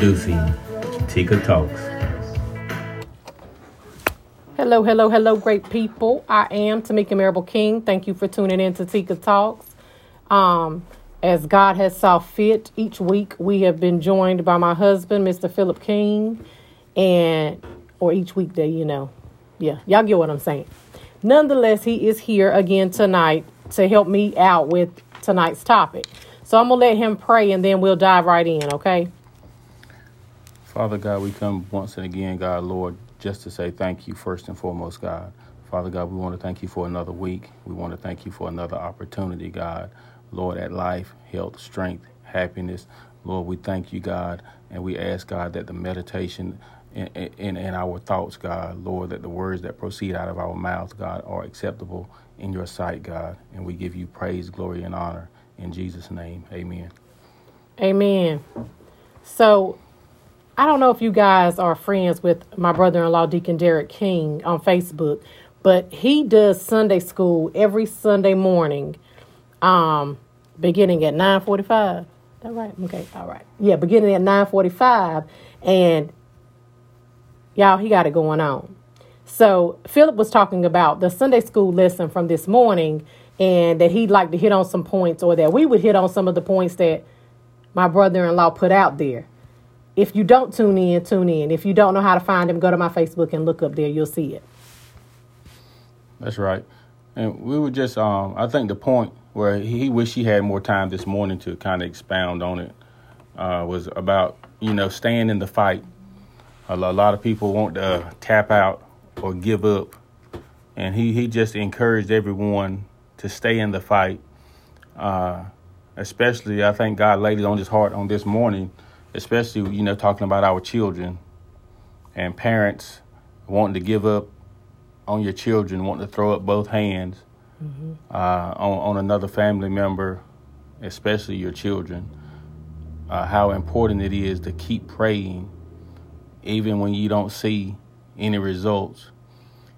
introducing Tika Talks. Hello, hello, hello, great people. I am Tamika Marable King. Thank you for tuning in to Tika Talks. Um, as God has saw fit, each week we have been joined by my husband, Mr. Philip King, and or each weekday, you know. Yeah, y'all get what I'm saying. Nonetheless, he is here again tonight to help me out with tonight's topic. So I'm gonna let him pray and then we'll dive right in, okay? Father God, we come once and again, God, Lord, just to say thank you first and foremost, God. Father God, we want to thank you for another week. We want to thank you for another opportunity, God. Lord, at life, health, strength, happiness. Lord, we thank you, God, and we ask, God, that the meditation in, in, in our thoughts, God, Lord, that the words that proceed out of our mouth, God, are acceptable in your sight, God. And we give you praise, glory, and honor in Jesus' name. Amen. Amen. So I don't know if you guys are friends with my brother in law, Deacon Derek King, on Facebook, but he does Sunday school every Sunday morning, um, beginning at 945. Is that right? Okay, all right. Yeah, beginning at 945. And y'all, he got it going on. So Philip was talking about the Sunday school lesson from this morning and that he'd like to hit on some points or that we would hit on some of the points that my brother in law put out there. If you don't tune in, tune in. If you don't know how to find him, go to my Facebook and look up there. You'll see it. That's right. And we were just, um, I think the point where he wished he had more time this morning to kind of expound on it uh, was about, you know, staying in the fight. A lot of people want to tap out or give up. And he, he just encouraged everyone to stay in the fight. Uh, especially, I think God laid it on his heart on this morning especially you know talking about our children and parents wanting to give up on your children, wanting to throw up both hands mm-hmm. uh, on on another family member, especially your children. Uh, how important it is to keep praying, even when you don't see any results,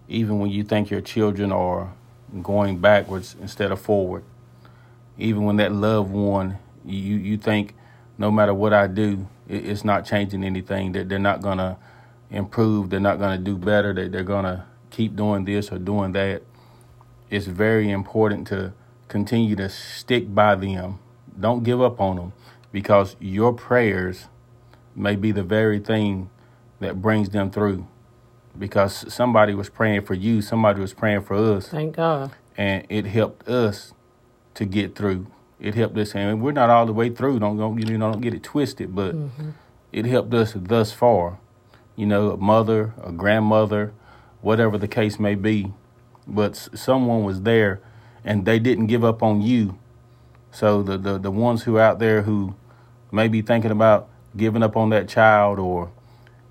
even when you think your children are going backwards instead of forward, even when that loved one you you think no matter what I do, it's not changing anything. That they're not gonna improve. They're not gonna do better. That they're gonna keep doing this or doing that. It's very important to continue to stick by them. Don't give up on them because your prayers may be the very thing that brings them through. Because somebody was praying for you, somebody was praying for us. Thank God. And it helped us to get through it helped us, and we're not all the way through. Don't go, you know, don't get it twisted, but mm-hmm. it helped us thus far. You know, a mother, a grandmother, whatever the case may be, but someone was there, and they didn't give up on you. So the the the ones who are out there who may be thinking about giving up on that child or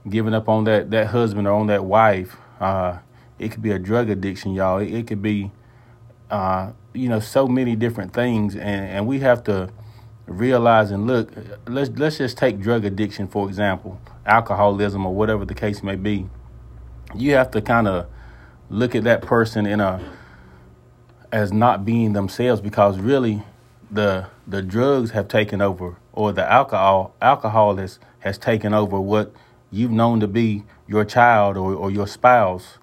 giving up on that that husband or on that wife, uh, it could be a drug addiction, y'all. It, it could be uh, you know, so many different things, and, and we have to realize and look. Let's let's just take drug addiction for example, alcoholism or whatever the case may be. You have to kind of look at that person in a as not being themselves because really the the drugs have taken over or the alcohol alcohol has, has taken over what you've known to be your child or, or your spouse.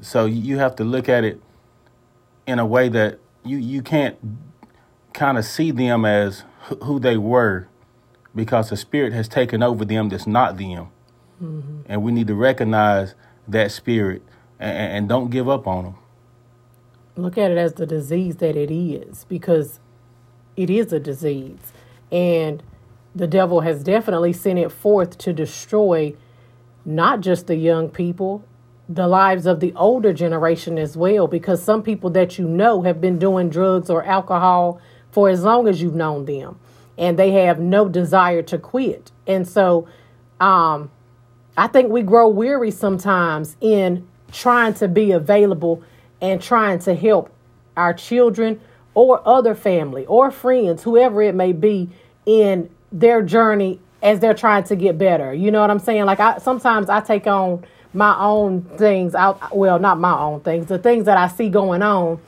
So you have to look at it in a way that you you can't kind of see them as who they were because the spirit has taken over them that's not them. Mm-hmm. And we need to recognize that spirit and, and, don't give up on them. Look at it as the disease that it is because it is a disease. And the devil has definitely sent it forth to destroy not just the young people the lives of the older generation as well because some people that you know have been doing drugs or alcohol for as long as you've known them and they have no desire to quit. And so um, i think we grow weary sometimes in trying to be available and trying to help our children or other family or friends whoever it may be in their journey as they're trying to get better. You know what i'm saying? Like i sometimes i take on my own things out well not my own things the things that i see going on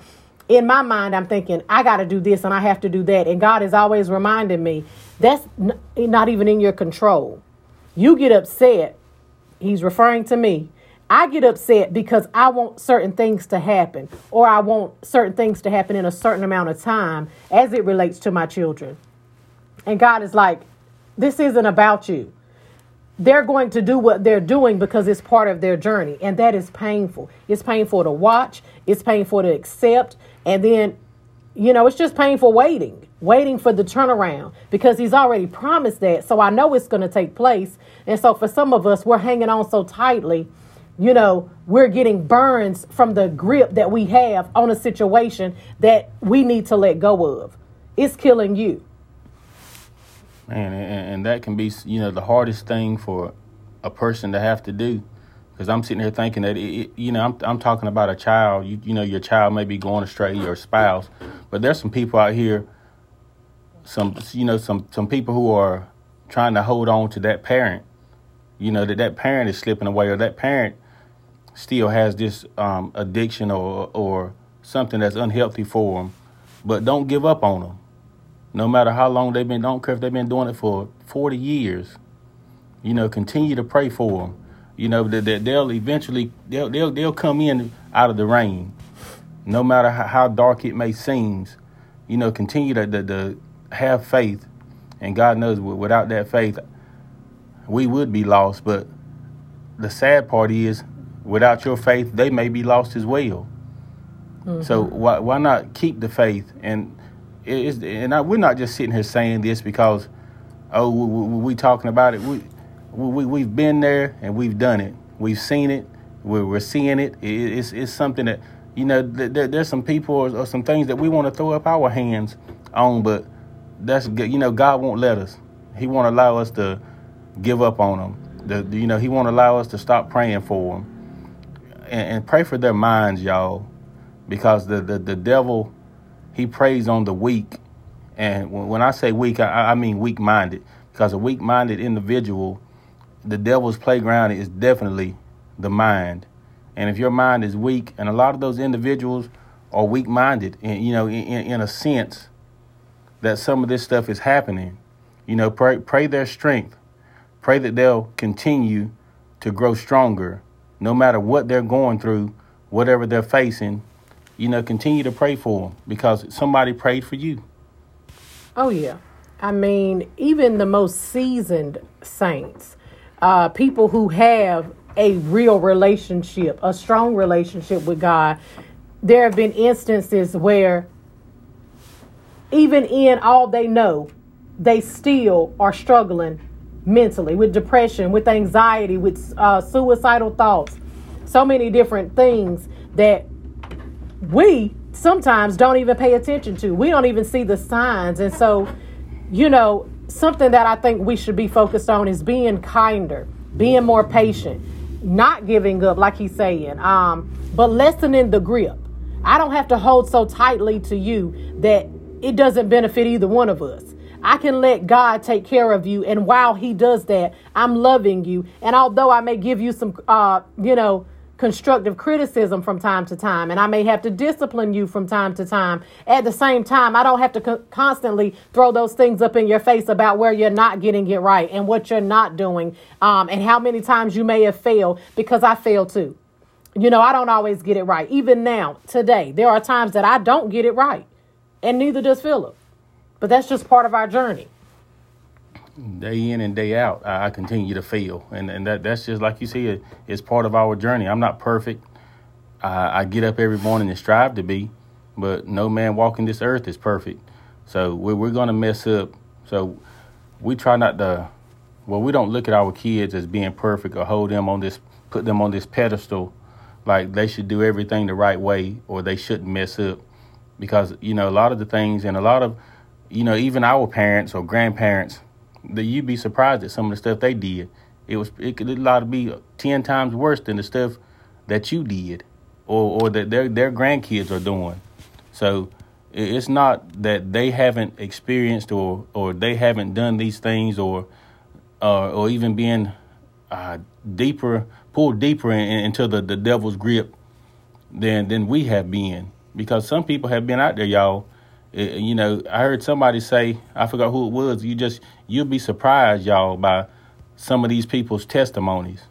in my mind i'm thinking i got to do this and i have to do that and god is always reminding me that's not even in your control You get upset. He's referring to me. I get upset because I want certain things to happen, or I want certain things to happen in a certain amount of time as it relates to my children. And God is like, this isn't about you. They're going to do what they're doing because it's part of their journey. And that is painful. It's painful to watch, it's painful to accept. And then, you know, it's just painful waiting, waiting for the turnaround because He's already promised that. So I know it's going to take place. And so for some of us, we're hanging on so tightly you know, we're getting burns from the grip that we have on a situation that we need to let go of. It's killing you. Man, and, and that can be, you know, the hardest thing for a person to have to do. Because I'm sitting here thinking that, it, you know, I'm, I'm talking about a child. You, you know, your child may be going astray, your spouse. But there's some people out here, some, you know, some, some people who are trying to hold on to that parent. You know, that that parent is slipping away or that parent still has this um, addiction or, or something that's unhealthy for them. But don't give up on them no matter how long they've been, don't care if they've been doing it for 40 years. You know, continue to pray for them. You know, that, that they'll eventually, they'll, they'll, they'll come in out of the rain, no matter how, how dark it may seem. You know, continue to, to, to have faith. And God knows without that faith, we would be lost. But the sad part is, without your faith, they may be lost as well. Mm-hmm. So why why not keep the faith and and I, we're not just sitting here saying this because, oh, we, we, we talking about it. We, we, we've been there and we've done it. We've seen it. We're, we're seeing it. it. It's, it's something that, you know, th- there's some people or, or some things that we want to throw up our hands on, but that's, good. you know, God won't let us. He won't allow us to give up on them. The, you know, He won't allow us to stop praying for them. And, and pray for their minds, y'all, because the, the, the devil he preys on the weak. And when I say weak, I, I mean weak minded, because a weak minded individual, the devil's playground is definitely the mind. And if your mind is weak, and a lot of those individuals are weak minded, you know, in, in a sense, that some of this stuff is happening, you know, pray, pray their strength. Pray that they'll continue to grow stronger no matter what they're going through, whatever they're facing, you know, continue to pray for them because somebody prayed for you. Oh, yeah. I mean, even the most seasoned saints, uh, people who have a real relationship, a strong relationship with God, there have been instances where even in all they know, they still are struggling mentally with depression, with anxiety, with uh, suicidal thoughts, so many different things that we sometimes don't even pay attention to. We don't even see the signs. And so, you know, something that I think we should be focused on is being kinder, being more patient, not giving up, like he's saying, um, but lessening the grip. I don't have to hold so tightly to you that it doesn't benefit either one of us. I can let God take care of you. And while He does that, I'm loving you. And although I may give you some, uh, you know, constructive criticism from time to time, and I may have to discipline you from time to time. At the same time, I don't have to co- constantly throw those things up in your face about where you're not getting it right and what you're not doing, um, and how many times you may have failed because I fail too. You know, I don't always get it right. Even now, today, there are times that I don't get it right, and neither does Philip. But that's just part of our journey day in and day out, I, continue to fail, and and that that's just like you said, it's part of our journey. I'm not perfect. I, I get up every morning and strive to be, but no man walking this earth is perfect. So we're we're gonna mess up. So we try not to. Well, we don't look at our kids as being perfect or hold them on this, put them on this pedestal, like they should do everything the right way or they shouldn't mess up, because you know a lot of the things and a lot of, you know, even our parents or grandparents that you'd be surprised at some of the stuff they did. It was it could a lot to be ten times worse than the stuff that you did, or or that their their grandkids are doing. So it's not that they haven't experienced or or they haven't done these things or uh, or even being uh, deeper pulled deeper in, into the, the devil's grip than than we have been because some people have been out there y'all you know, I heard somebody say, I forgot who it was. You just you'll be surprised, y'all, by some of these people's testimonies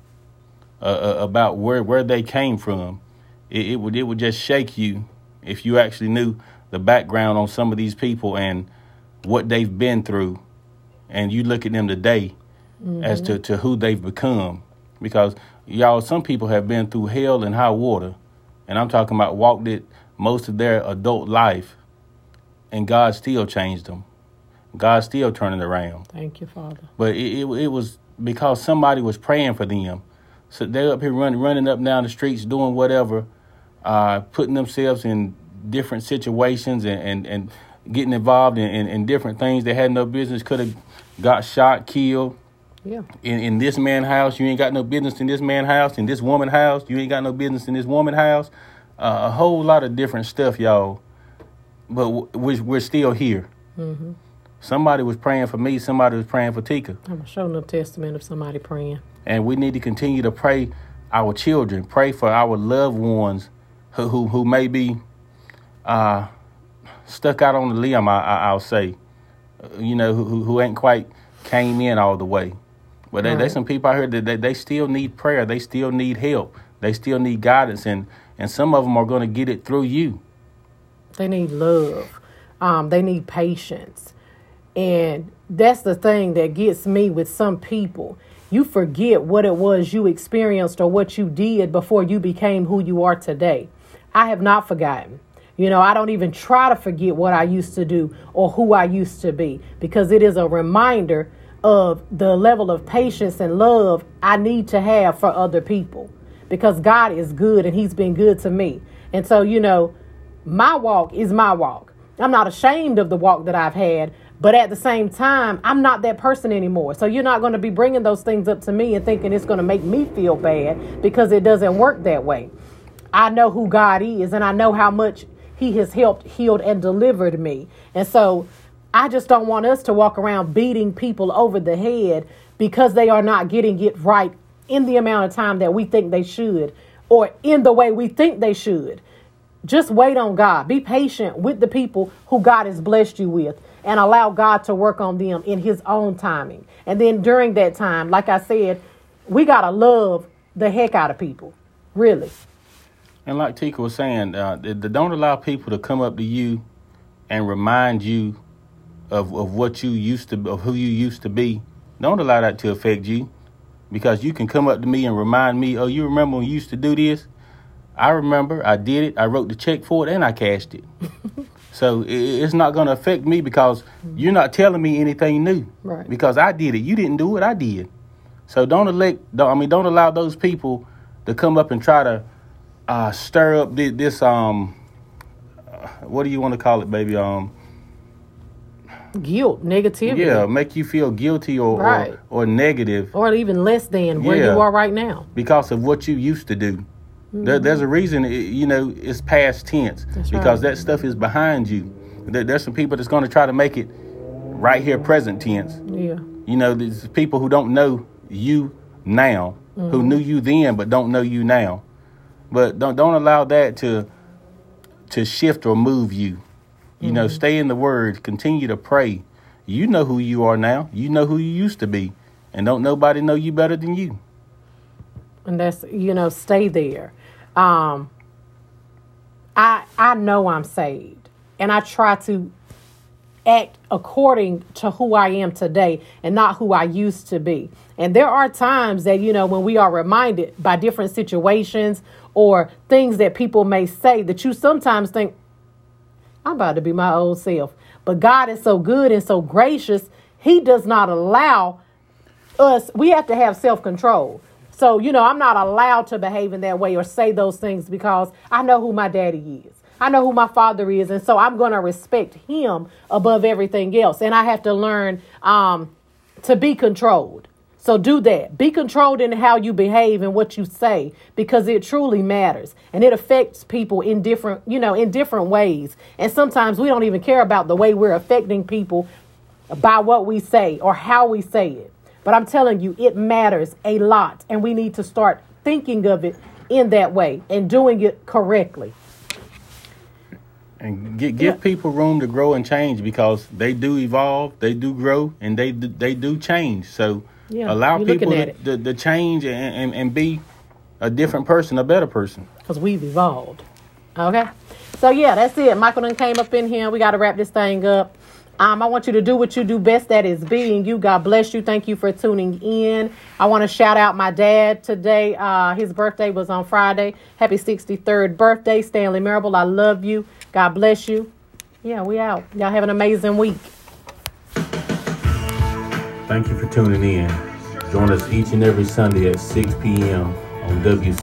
uh, uh, about where where they came from, it, it would it would just shake you if you actually knew the background on some of these people and what they've been through, and you look at them today mm-hmm. as to, to who they've become. Because y'all, some people have been through hell and high water, and I'm talking about walked it most of their adult life, and God still changed them. God still turning around. Thank you, Father. But it, it, it was because somebody was praying for them. So they're up here running running up and down the streets doing whatever, uh, putting themselves in different situations and, and, and getting involved in, in, in different things they had no business, could have got shot, killed. Yeah. In in this man house, you ain't got no business in this man house. In this woman house, you ain't got no business in this woman house. Uh, a whole lot of different stuff, y'all. But we're, we're still here. Mm-hmm. Somebody was praying for me. Somebody was praying for Tika. I'm showing up testament of somebody praying. And we need to continue to pray our children, pray for our loved ones who who, who may be uh, stuck out on the limb. I, will say, uh, you know, who who ain't quite came in all the way. But right. there's some people out here that they, they still need prayer. They still need help. They still need guidance, and and some of them are going to get it through you. They need love. Um, they need patience, and that's the thing that gets me with some people. You forget what it was you experienced or what you did before you became who you are today. I have not forgotten. You know, I don't even try to forget what I used to do or who I used to be because it is a reminder of the level of patience and love I need to have for other people because God is good and He's been good to me. And so, you know, my walk is my walk. I'm not ashamed of the walk that I've had, but at the same time, I'm not that person anymore. So you're not going to be bringing those things up to me and thinking it's going to make me feel bad because it doesn't work that way. I know who God is and I know how much he has helped, healed, and delivered me. And so I just don't want us to walk around beating people over the head because they are not getting it right in the amount of time that we think they should or in the way we think they should. Just wait on God. Be patient with the people who God has blessed you with and allow God to work on them in His own timing. And then during that time, like I said, we got to love the heck out of people. Really. And like Tika was saying, uh, don't allow people to come up to you and remind you of, of what you used to, of who you used to be. Don't allow that to affect you, because you can come up to me and remind me, oh, you remember when you used to do this? I remember, I did it, I wrote the check for it, and I cashed it. so it's not going to affect me because you're not telling me anything new. Right. Because I did it, you didn't do it, I did. So don't elect, don't, I mean, don't allow those people to come up and try to uh, stir up this, this um what do you want to call it, baby? Um guilt, negativity. Yeah, make you feel guilty or right. or, or, negative, or even less than where yeah, you are right now because of what you used to do. Mm-hmm. There, there's a reason, you know, it's past tense that's because right. that stuff is behind you. There, there's some people that's going to try to make it right here, present tense. Yeah, you know, there's people who don't know you now, mm-hmm. who knew you then but don't know you now. But don't don't allow that to to shift or move you. You mm-hmm. know, stay in the word, continue to pray. You know who you are now. You know who you used to be. And don't nobody know you better than you. And that's you know, stay there. Um I I know I'm saved. And I try to act according to who I am today and not who I used to be. And there are times that, you know, when we are reminded by different situations or things that people may say that you sometimes think, I'm about to be my old self. But God is so good and so gracious, He does not allow us, we have to have self control. So, you know, I'm not allowed to behave in that way or say those things because I know who my daddy is. I know who my father is. And so I'm going to respect him above everything else. And I have to learn um, to be controlled. So do that. Be controlled in how you behave and what you say because it truly matters and it affects people in different, you know, in different ways. And sometimes we don't even care about the way we're affecting people by what we say or how we say it. But I'm telling you, it matters a lot and we need to start thinking of it in that way and doing it correctly. And give, give yeah. people room to grow and change because they do evolve, they do grow, and they do, they do change. So Yeah, allow people to, to, to change and, and, and be a different person, a better person. because we've evolved. Okay. So yeah, that's it. Michael done came up in here. We got to wrap this thing up. Um, I want you to do what you do best. That is being you. God bless you. Thank you for tuning in. I want to shout out my dad today. Uh, his birthday was on Friday. Happy 63rd birthday, Stanley Marable. I love you. God bless you. Yeah, we out. Y'all have an amazing week. Thank you for tuning in. Join us each and every Sunday at 6 p.m. on WC.